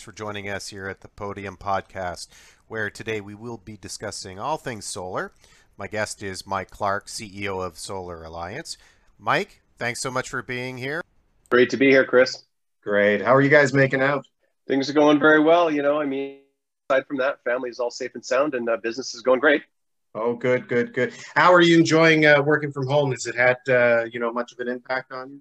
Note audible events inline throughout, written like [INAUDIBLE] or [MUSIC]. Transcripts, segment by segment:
Thanks for joining us here at the Podium Podcast, where today we will be discussing all things solar. My guest is Myke Clark, CEO of Solar Alliance. Myke, thanks so much for being here. Great to be here, Chris. Great. How are you guys making out? Things are going very well. You know, I mean, aside from that, family is all safe and sound, and uh, business is going great. Oh, good, good, good. How are you enjoying uh, working from home? Has it had uh, you know much of an impact on you?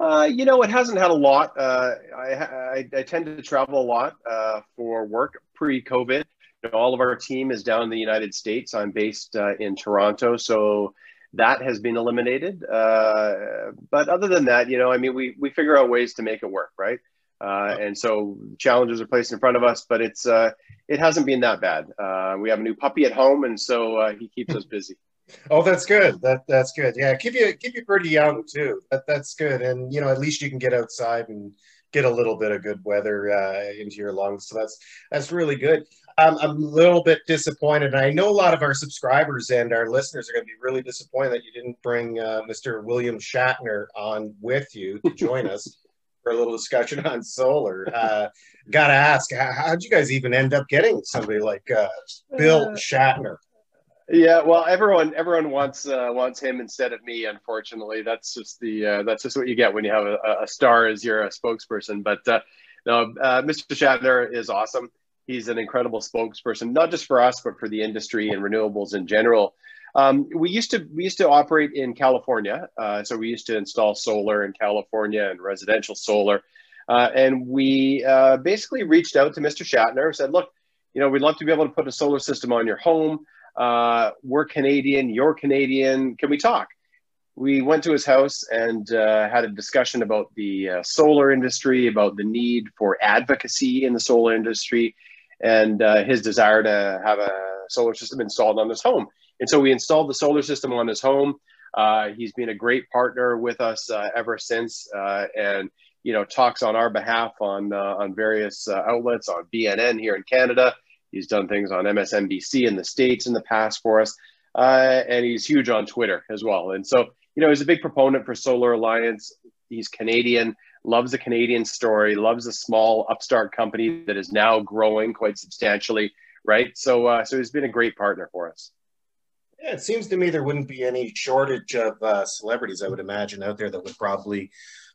Uh, you know, it hasn't had a lot. Uh, I, I, I, tend to travel a lot uh, for work pre-COVID. You know, all of our team is down in the United States. I'm based uh, in Toronto, so that has been eliminated. Uh, but other than that, you know, I mean, we we figure out ways to make it work, right? And so challenges are placed in front of us, but it's it hasn't been that bad. we have a new puppy at home, and so he keeps us busy. Oh, that's good. That that's good. Yeah, keep you keep you pretty young too. That that's good. And you know, at least you can get outside and get a little bit of good weather uh, into your lungs. So that's that's really good. Um, I'm a little bit disappointed. I know a lot of our subscribers and our listeners are going to be really disappointed that you didn't bring uh, Mr. William Shatner on with you to join us [LAUGHS] for a little discussion on solar. Uh, Got to ask, how, would you guys even end up getting somebody like uh, Bill uh, Shatner? Yeah, well, everyone everyone wants uh, wants him instead of me. Unfortunately, that's just the uh, that's just what you get when you have a, a star as your spokesperson. But uh, no, uh, Mr. Shatner is awesome. He's an incredible spokesperson, not just for us, but for the industry and renewables in general. Um, we used to we used to operate in California, uh, so we used to install solar in California and residential solar, uh, and we basically reached out to Mr. Shatner and said, "Look, you know, we'd love to be able to put a solar system on your home." Uh, we're Canadian, you're Canadian. Can we talk? We went to his house and uh, had a discussion about the uh, solar industry, about the need for advocacy in the solar industry, and uh, his desire to have a solar system installed on his home. And so we installed the solar system on his home. Uh, he's been a great partner with us uh, ever since, and you know talks on our behalf on on various outlets on BNN here in Canada He's done things on MSNBC in the States in the past for us. Uh, and he's huge on Twitter as well. And so, you know, he's a big proponent for Solar Alliance. He's Canadian, loves the Canadian story, loves a small upstart company that is now growing quite substantially, right? So, uh, so he's been a great partner for us. Yeah, it seems to me there wouldn't be any shortage of uh, celebrities, I would imagine, out there that would probably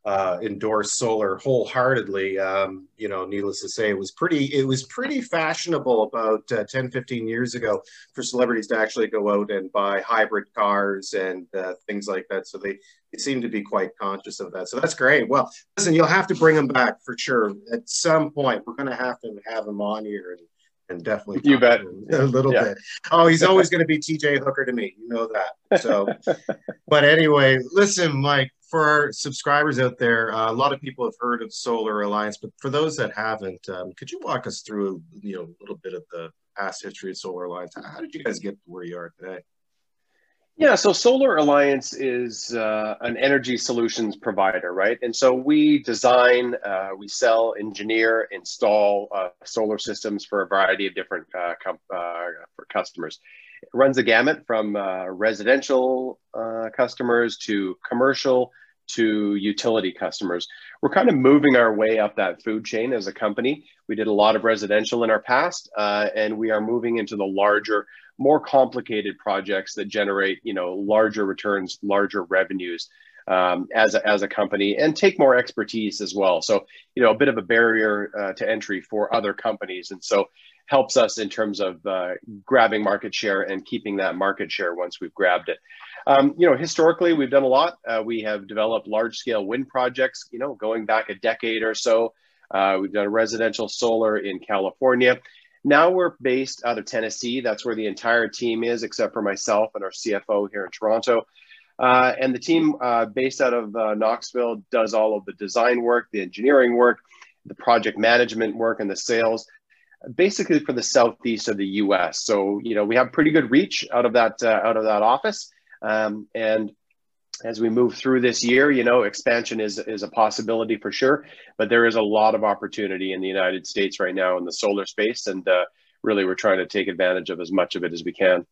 uh, endorse solar wholeheartedly. Um, you know, needless to say, it was pretty it was pretty fashionable about uh, 10, 15 years ago for celebrities to actually go out and buy hybrid cars and uh, things like that. So they, they seem to be quite conscious of that. So that's great. Well, listen, you'll have to bring them back for sure at some point. We're going to have to have them on here and and definitely you bet a little yeah. bit. Oh, he's always [LAUGHS] going to be TJ Hooker to me. You know that. So, but anyway, listen, Myke for our subscribers out there, uh, a lot of people have heard of Solar Alliance, but for those that haven't, um, could you walk us through, you know, a little bit of the past history of Solar Alliance? How did you guys get to where you are today? Yeah, so Solar Alliance is uh, an energy solutions provider, right? And so we design, uh, we sell, engineer, install uh, solar systems for a variety of different uh, uh, for customers. It runs the gamut from uh, residential customers to commercial to utility customers. We're kind of moving our way up that food chain as a company. We did a lot of residential in our past, uh, and we are moving into the larger, more complicated projects that generate, you know, larger returns, larger revenues um, as, a, as a company, and take more expertise as well. So, you know, a bit of a barrier uh, to entry for other companies, and so helps us in terms of uh, grabbing market share and keeping that market share once we've grabbed it. Um, you know, historically, we've done a lot. Uh, we have developed large scale wind projects, you know, going back a decade or so. Uh, we've done residential solar in California. Now we're based out of Tennessee. That's where the entire team is, except for myself and our CFO here in Toronto. Uh, and the team uh, based out of uh, Knoxville does all of the design work, the engineering work, the project management work, and the sales basically for the southeast of the U.S. So you know we have pretty good reach out of that uh, out of that office, um, and as we move through this year, you know, expansion is is a possibility for sure. But there is a lot of opportunity in the United States right now in the solar space, and uh, really we're trying to take advantage of as much of it as we can.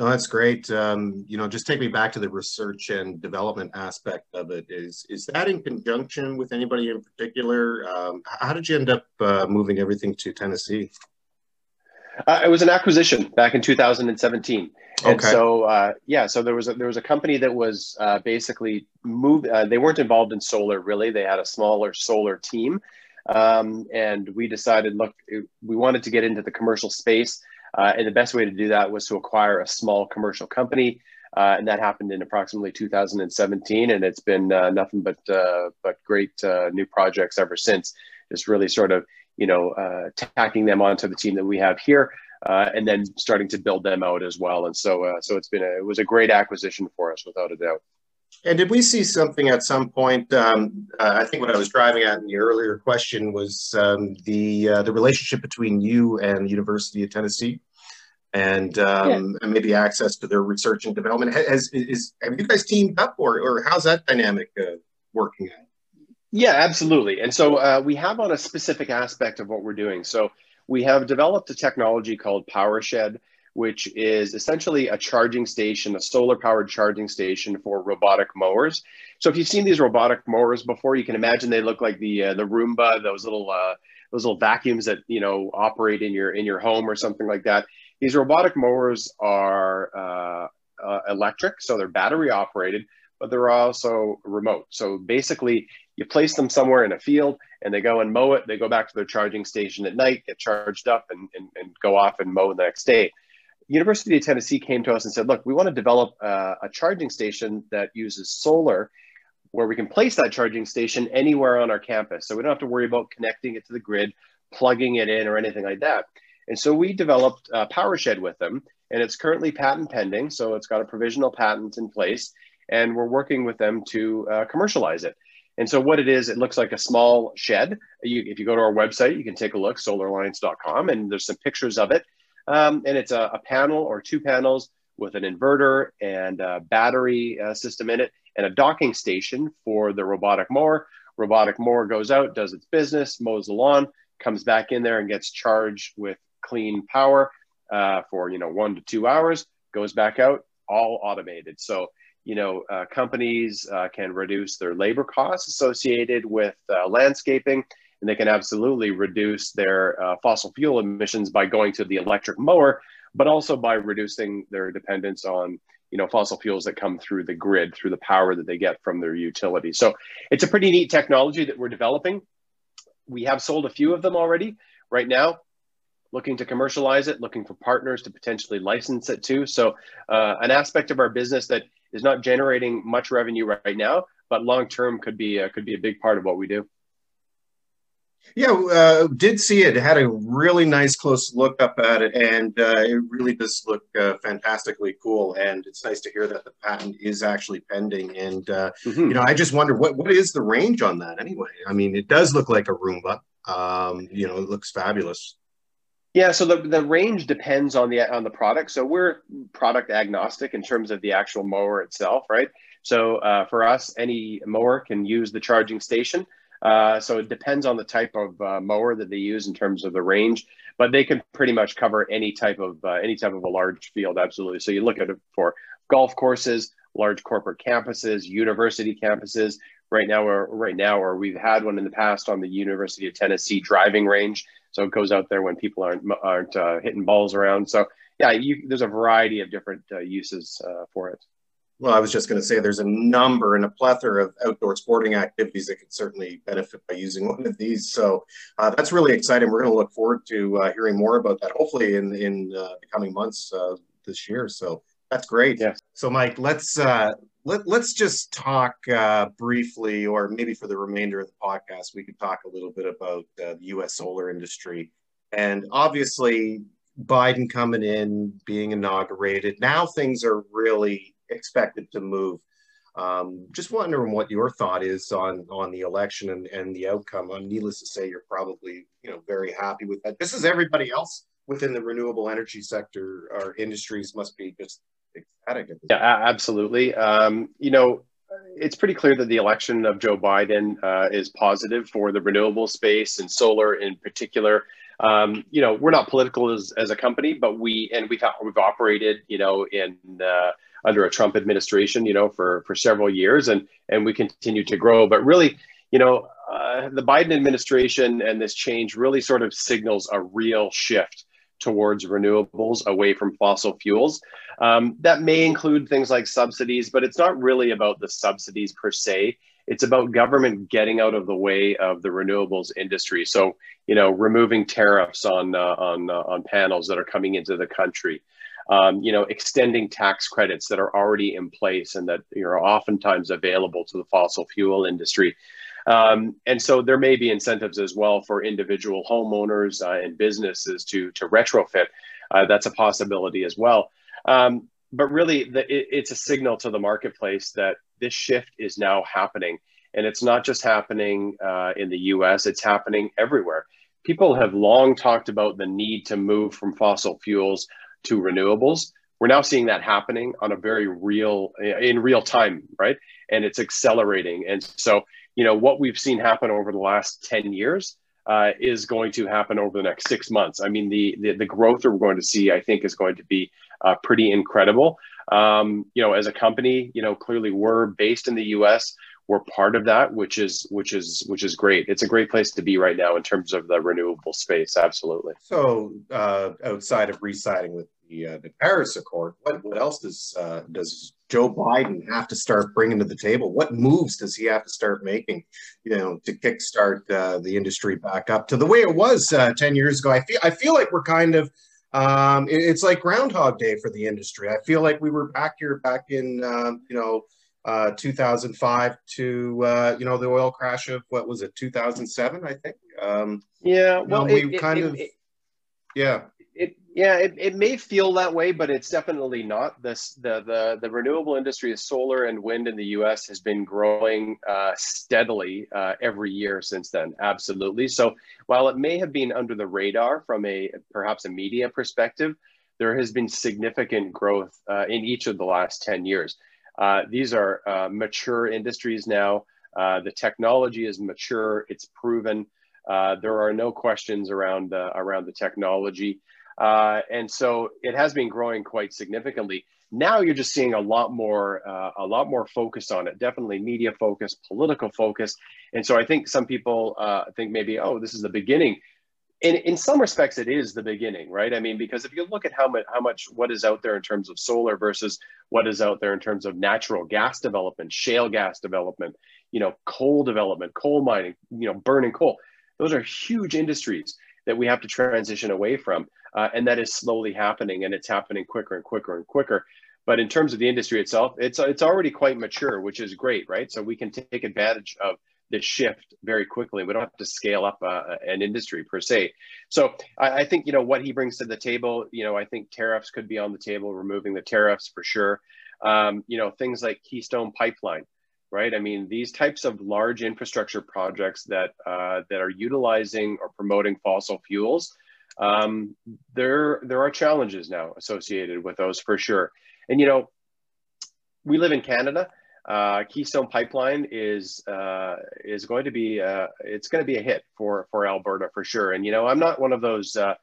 No, that's great. Um, you know, just take me back to the research and development aspect of it. Is is that in conjunction with anybody in particular? Um, how did you end up uh, moving everything to Tennessee? Uh, it was an acquisition back in 2017. And okay. so, uh, yeah, so there was a, there was a company that was uh, basically moved. Uh, they weren't involved in solar really. They had a smaller solar team, um, and we decided, look, we wanted to get into the commercial space. Uh, and the best way to do that was to acquire a small commercial company. Uh, and that happened in approximately 2017. And it's been uh, nothing but, uh, but great uh, new projects ever since. Just really sort of, you know, uh, tacking them onto the team that we have here. and then starting to build them out as well, and so so it's been a, it was a great acquisition for us without a doubt. And did we see something at some point? Um, uh, I think what I was driving at in the earlier question was um, the uh, the relationship between you and the University of Tennessee, and, um, yeah. and maybe access to their research and development. Has is have you guys teamed up, or or how's that dynamic uh, working out? Yeah, absolutely. And so uh, we have on a specific aspect of what we're doing. So we have developed a technology called PowerShed which is essentially a charging station, a solar powered charging station for robotic mowers. So if you've seen these robotic mowers before, you can imagine they look like the uh, the Roomba, those little uh, those little vacuums that you know operate in your in your home or something like that. These robotic mowers are uh, uh electric, so they're battery operated, but they're also remote. So basically, you place them somewhere in a field and they go and mow it. They go back to their charging station at night, get charged up, and, and, and go off and mow the next day. University of Tennessee came to us and said, look, we want to develop uh, a charging station that uses solar where we can place that charging station anywhere on our campus. So we don't have to worry about connecting it to the grid, plugging it in or anything like that. And so we developed a PowerShed with them and it's currently patent pending. So it's got a provisional patent in place and we're working with them to uh, commercialize it. And so what it is, it looks like a small shed. You, if you go to our website, you can take a look, solaralliance.com, and there's some pictures of it. Um, and it's a, a, panel or two panels with an inverter and a battery uh, system in it and a docking station for the robotic mower. Robotic mower goes out, does its business, mows the lawn, comes back in there and gets charged with clean power uh, for you know one to two hours, goes back out, all automated. So you know uh, companies uh, can reduce their labor costs associated with uh, landscaping and they can absolutely reduce their uh, fossil fuel emissions by going to the electric mower, but also by reducing their dependence on you know fossil fuels that come through the grid through the power that they get from their utility. So it's a pretty neat technology that we're developing. We have sold a few of them already right now. Looking to commercialize it, looking for partners to potentially license it to. So, uh, an aspect of our business that is not generating much revenue right now, but long term could be uh, could be a big part of what we do. Yeah, uh, did see it. Had a really nice close look up at it, and uh, it really does look uh, fantastically cool. And it's nice to hear that the patent is actually pending. And uh, mm-hmm. you know, I just wonder what what is the range on that anyway. I mean, it does look like a Roomba. Um, you know, it looks fabulous. Yeah, so the, the range depends on the on the product. So we're product agnostic in terms of the actual mower itself, right? So uh, for us, any mower can use the charging station. Uh, so it depends on the type of uh, mower that they use in terms of the range, but they can pretty much cover any type of uh, any type of a large field. Absolutely. So you look at it for golf courses, large corporate campuses, university campuses. Right now, or right now, or we've had one in the past on the University of Tennessee driving range. So it goes out there when people aren't aren't uh, hitting balls around. So yeah, you, there's a variety of different uh, uses for it. Well, I was just going to say there's a number and a plethora of outdoor sporting activities that could certainly benefit by using one of these. So uh, that's really exciting. We're going to look forward to uh, hearing more about that, hopefully in in uh, the coming months uh, this year. So that's great. Yes. So Myke, let's uh, let let's just talk uh, briefly, or maybe for the remainder of the podcast, we could talk a little bit about the U.S. solar industry, and obviously Biden coming in, being inaugurated. Now things are really expected to move. Um, just wondering what your thought is on on the election and, and the outcome. I'm needless to say, you're probably you know very happy with that. This is everybody else within the renewable energy sector or industries must be just ecstatic. yeah, absolutely. Um, you know, it's pretty clear that the election of Joe Biden uh, is positive for the renewable space and solar in particular. Um, you know, we're not political as, as a company, but we and we've we've operated, you know, in uh, under a Trump administration, you know, for for several years, and and we continue to grow. But really, you know, uh, the Biden administration and this change really sort of signals a real shift towards renewables away from fossil fuels. Um, that may include things like subsidies, but it's not really about the subsidies per se. It's about government getting out of the way of the renewables industry. So, you know, removing tariffs on uh, on uh, on panels that are coming into the country. Um, you know, extending tax credits that are already in place and that you know, are oftentimes available to the fossil fuel industry. Um, and so there may be incentives as well for individual homeowners uh, and businesses to, to retrofit. Uh, that's a possibility as well. Um, but really, the, it, it's a signal to the marketplace that this shift is now happening. And it's not just happening uh, in the US, it's happening everywhere. People have long talked about the need to move from fossil fuels to renewables. We're now seeing that happening on a very real, in real time, right? And it's accelerating. And so you know what we've seen happen over the last 10 years uh, is going to happen over the next six months. I mean, the, the, the growth that we're going to see, I think, is going to be uh, pretty incredible. Um, you know, as a company, you know, clearly we're based in the U.S. We're part of that, which is which is which is great. It's a great place to be right now in terms of the renewable space. Absolutely. So, uh, outside of re-signing with the, uh, the Paris Accord, what, what else does uh, does Joe Biden have to start bringing to the table? What moves does he have to start making, you know, to kickstart uh, the industry back up to the way it was uh, ten years ago? I feel I feel like we're kind of um, it, it's like Groundhog Day for the industry. I feel like we were back here back in um, you know uh, 2005 to uh, you know the oil crash of what was it 2007 I think. Um, yeah, well, you know, we kind it, of it, yeah it yeah it, it may feel that way but it's definitely not. This the the the renewable industry of solar and wind in the us has been growing uh, steadily uh, every year since then absolutely. So while it may have been under the radar from a perhaps a media perspective there has been significant growth uh, in each of the last 10 years. Uh, these are uh, mature industries now. Uh, the technology is mature. It's proven. There are no questions around around the technology uh, and so it has been growing quite significantly. Now you're just seeing a lot more, uh, a lot more focus on it. Definitely media focus, political focus, and so I think some people uh, think maybe, oh, this is the beginning. In, in some respects, it is the beginning, right? I mean, because if you look at how much, how much what is out there in terms of solar versus what is out there in terms of natural gas development, shale gas development, you know, coal development, coal mining, you know, burning coal, those are huge industries that we have to transition away from. Uh, and that is slowly happening and it's happening quicker and quicker and quicker. But in terms of the industry itself, it's, it's already quite mature, which is great, right? So we can take advantage of this shift very quickly. We don't have to scale up uh, an industry per se. So I, I, think, you know, what he brings to the table, you know, I think tariffs could be on the table, removing the tariffs for sure. Um, you know, things like Keystone Pipeline, right? I mean, these types of large infrastructure projects that uh, that are utilizing or promoting fossil fuels, um, there there are challenges now associated with those for sure. And you know, we live in Canada. Uh, Keystone Pipeline is uh, is going to be uh, it's going to be a hit for for Alberta for sure. And you know, I'm not one of those uh,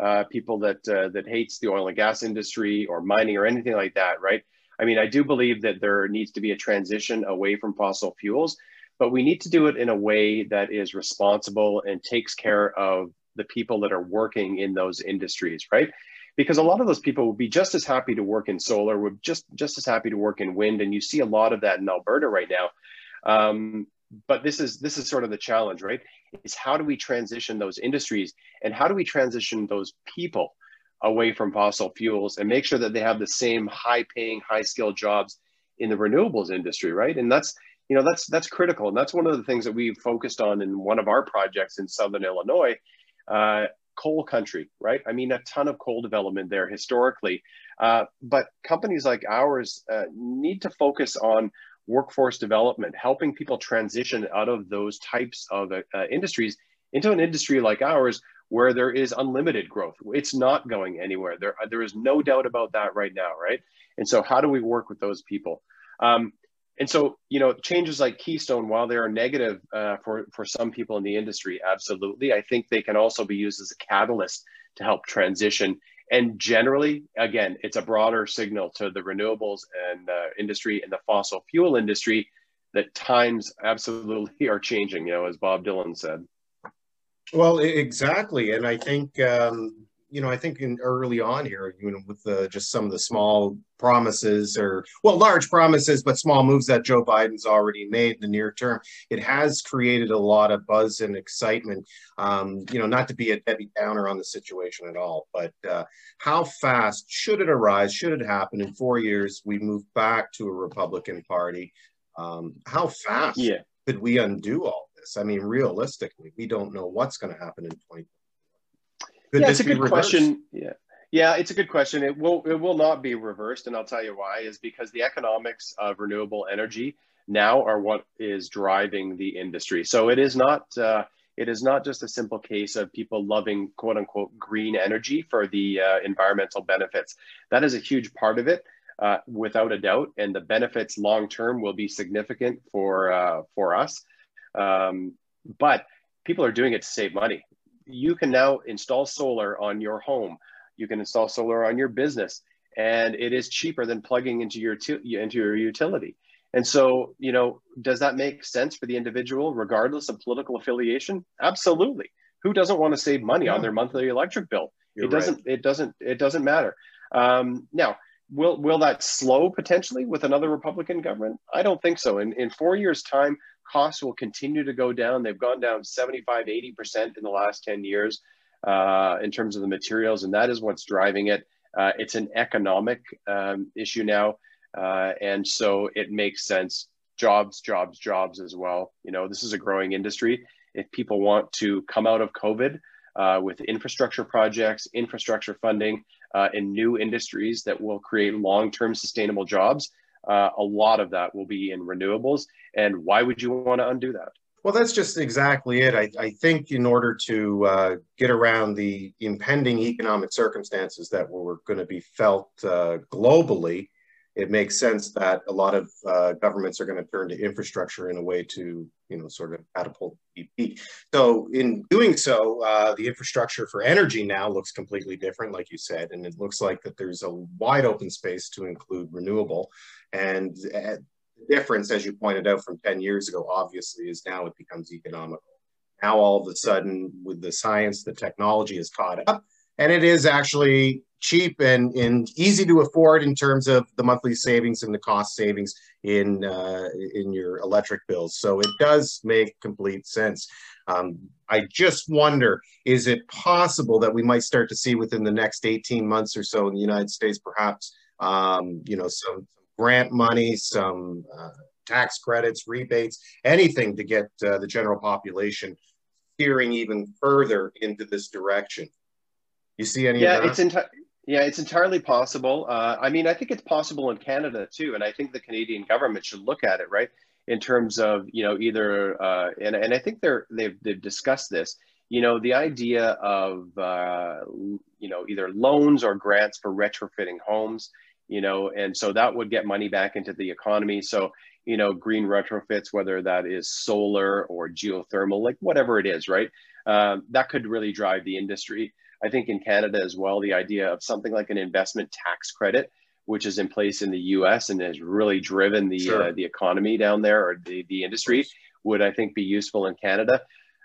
uh, people that uh, that hates the oil and gas industry or mining or anything like that, right? I mean, I do believe that there needs to be a transition away from fossil fuels, but we need to do it in a way that is responsible and takes care of the people that are working in those industries, right? Because a lot of those people would be just as happy to work in solar, would just just as happy to work in wind, and you see a lot of that in Alberta right now. Um, but this is this is sort of the challenge, right? Is how do we transition those industries, and how do we transition those people away from fossil fuels and make sure that they have the same high paying high skilled jobs in the renewables industry right? And that's you know that's that's critical. And that's one of the things that we've focused on in one of our projects in southern illinois uh, coal country right? I mean a ton of coal development there historically. Uh, but companies like ours uh, need to focus on workforce development helping people transition out of those types of uh, industries into an industry like ours where there is unlimited growth. It's not going anywhere. There, there is no doubt about that right now, right? And so, how do we work with those people? Um, and so, you know, changes like Keystone, while they are negative uh, for, for some people in the industry, absolutely, I think they can also be used as a catalyst to help transition. And generally, again, it's a broader signal to the renewables and uh, industry and the fossil fuel industry that times absolutely [LAUGHS] are changing, you know, as Bob Dylan said. Well, exactly. And I think, um, you know, I think in early on here, you know, with the, just some of the small promises or, well, large promises, but small moves that Joe Biden's already made in the near term, it has created a lot of buzz and excitement. Um, you know, not to be a Debbie Downer on the situation at all, but uh, how fast should it arise? Should it happen in four years? We move back to a Republican Party. Um, how fast yeah. could we undo all this? I mean, realistically, we don't know what's going to happen in 2020. Could yeah, it's a good question. Yeah. Yeah, it's a good question. It will it will not be reversed, and I'll tell you why. Is because the economics of renewable energy now are what is driving the industry. So it is not uh, it is not just a simple case of people loving quote unquote green energy for the uh, environmental benefits. That is a huge part of it, uh, without a doubt, and the benefits long term will be significant for uh, for us. Um, but people are doing it to save money you can now install solar on your home. You can install solar on your business, and it is cheaper than plugging into your into your utility. And so, you know, does that make sense for the individual, regardless of political affiliation? Absolutely. Who doesn't want to save money on their monthly electric bill? You're it doesn't. Right. It doesn't. It doesn't matter. Um, now, will will that slow potentially with another Republican government? I don't think so. In in four years' time, costs will continue to go down. They've gone down 75, 80% in the last 10 years uh, in terms of the materials, and that is what's driving it. Uh, it's an economic um, issue now, uh, and so it makes sense. Jobs, jobs, jobs as well. You know, this is a growing industry. If people want to come out of COVID uh, with infrastructure projects, infrastructure funding, uh, in new industries that will create long-term sustainable jobs, uh, a lot of that will be in renewables. And why would you want to undo that? Well, that's just exactly it. I, I think in order to uh, get around the impending economic circumstances that were going to be felt uh, globally, it makes sense that a lot of uh, governments are going to turn to infrastructure in a way to, you know, sort of catapult GDP. So in doing so, uh, the infrastructure for energy now looks completely different, like you said, and it looks like that there's a wide open space to include renewable. And uh, the difference, as you pointed out from 10 years ago, obviously, is now it becomes economical. Now, all of a sudden, with the science, the technology is caught up, and it is actually cheap and, and easy to afford in terms of the monthly savings and the cost savings in uh, in your electric bills. So it does make complete sense. Um, I just wonder, is it possible that we might start to see within the next 18 months or so in the United States, perhaps, um, you know, some, grant money, some uh, tax credits, rebates, anything to get uh, the general population steering even further into this direction. You see any? Yeah, it's entirely. Yeah, it's entirely possible. Uh, I mean, I think it's possible in Canada too, and I think the Canadian government should look at it, right, in terms of you know either uh, and and I think they're they've they've discussed this. You know, the idea of uh, you know either loans or grants for retrofitting homes. You know, and so that would get money back into the economy. So you know, green retrofits, whether that is solar or geothermal, like whatever it is, right? Um, that could really drive the industry. I think in Canada as well, the idea of something like an investment tax credit, which is in place in the U.S. and has really driven the sure. uh, the economy down there or the the industry, would I think be useful in Canada.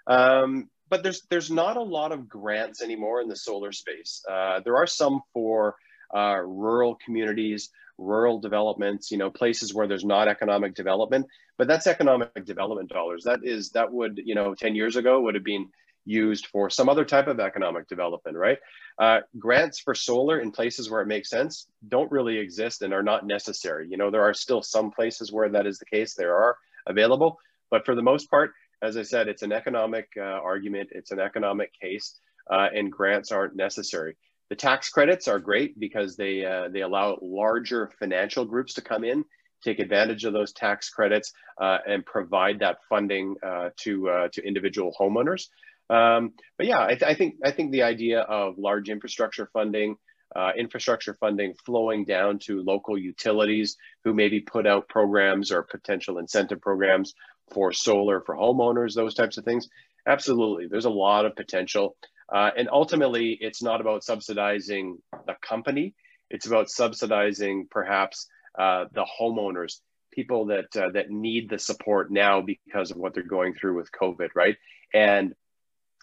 Um, but there's there's not a lot of grants anymore in the solar space. Uh, there are some for uh, rural communities, rural developments, you know, places where there's not economic development, but that's economic development dollars. That is that would you know 10 years ago would have been used for some other type of economic development, right? Uh, grants for solar in places where it makes sense don't really exist and are not necessary. You know, there are still some places where that is the case. There are available, but for the most part, as I said, it's an economic uh, argument. It's an economic case, uh, and grants aren't necessary. The tax credits are great because they uh, they allow larger financial groups to come in, take advantage of those tax credits, uh, and provide that funding uh, to to individual homeowners. Um, but yeah, I, th- I, think I think the idea of large infrastructure funding, uh, infrastructure funding flowing down to local utilities who maybe put out programs or potential incentive programs for solar for homeowners, those types of things. Absolutely, there's a lot of potential. Uh, and ultimately, it's not about subsidizing the company, it's about subsidizing perhaps uh, the homeowners, people that, uh, that need the support now because of what they're going through with COVID, right? And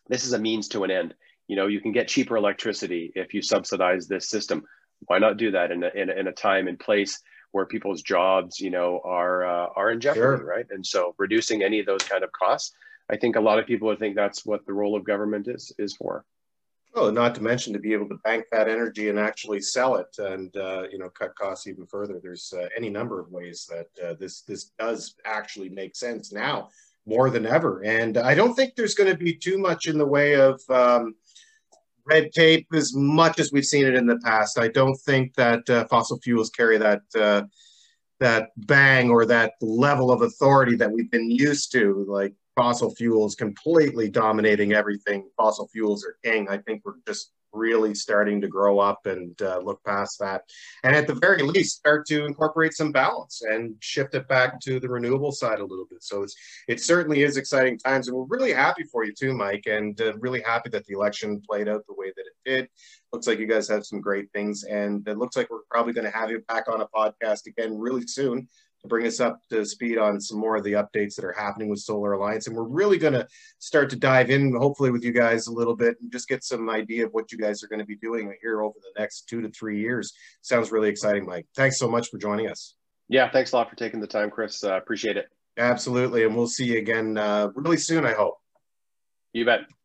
this is a means to an end. You know you can get cheaper electricity if you subsidize this system. Why not do that in a, in a, in a time and place where people's jobs you know are uh, are in jeopardy sure. right? And so reducing any of those kind of costs i think a lot of people would think that's what the role of government is is for. Oh, not to mention to be able to bank that energy and actually sell it, and uh, you know cut costs even further. There's uh, any number of ways that uh, this this does actually make sense now more than ever. And I don't think there's going to be too much in the way of um, red tape as much as we've seen it in the past. I don't think that uh, fossil fuels carry that uh, that bang or that level of authority that we've been used to. Like fossil fuels completely dominating everything. Fossil fuels are king. I think we're just really starting to grow up and uh, look past that. And at the very least, start to incorporate some balance and shift it back to the renewable side a little bit. So it's it certainly is exciting times, and we're really happy for you too, Myke, and uh, really happy that the election played out the way that it did. Looks like you guys have some great things, and it looks like we're probably going to have you back on a podcast again really soon bring us up to speed on some more of the updates that are happening with Solar Alliance. And we're really going to start to dive in, hopefully, with you guys a little bit and just get some idea of what you guys are going to be doing here over the next two to three years. Sounds really exciting, Myke. Thanks so much for joining us. Yeah, thanks a lot for taking the time, Chris. Uh, appreciate it. Absolutely. And we'll see you again uh, really soon, I hope. You bet.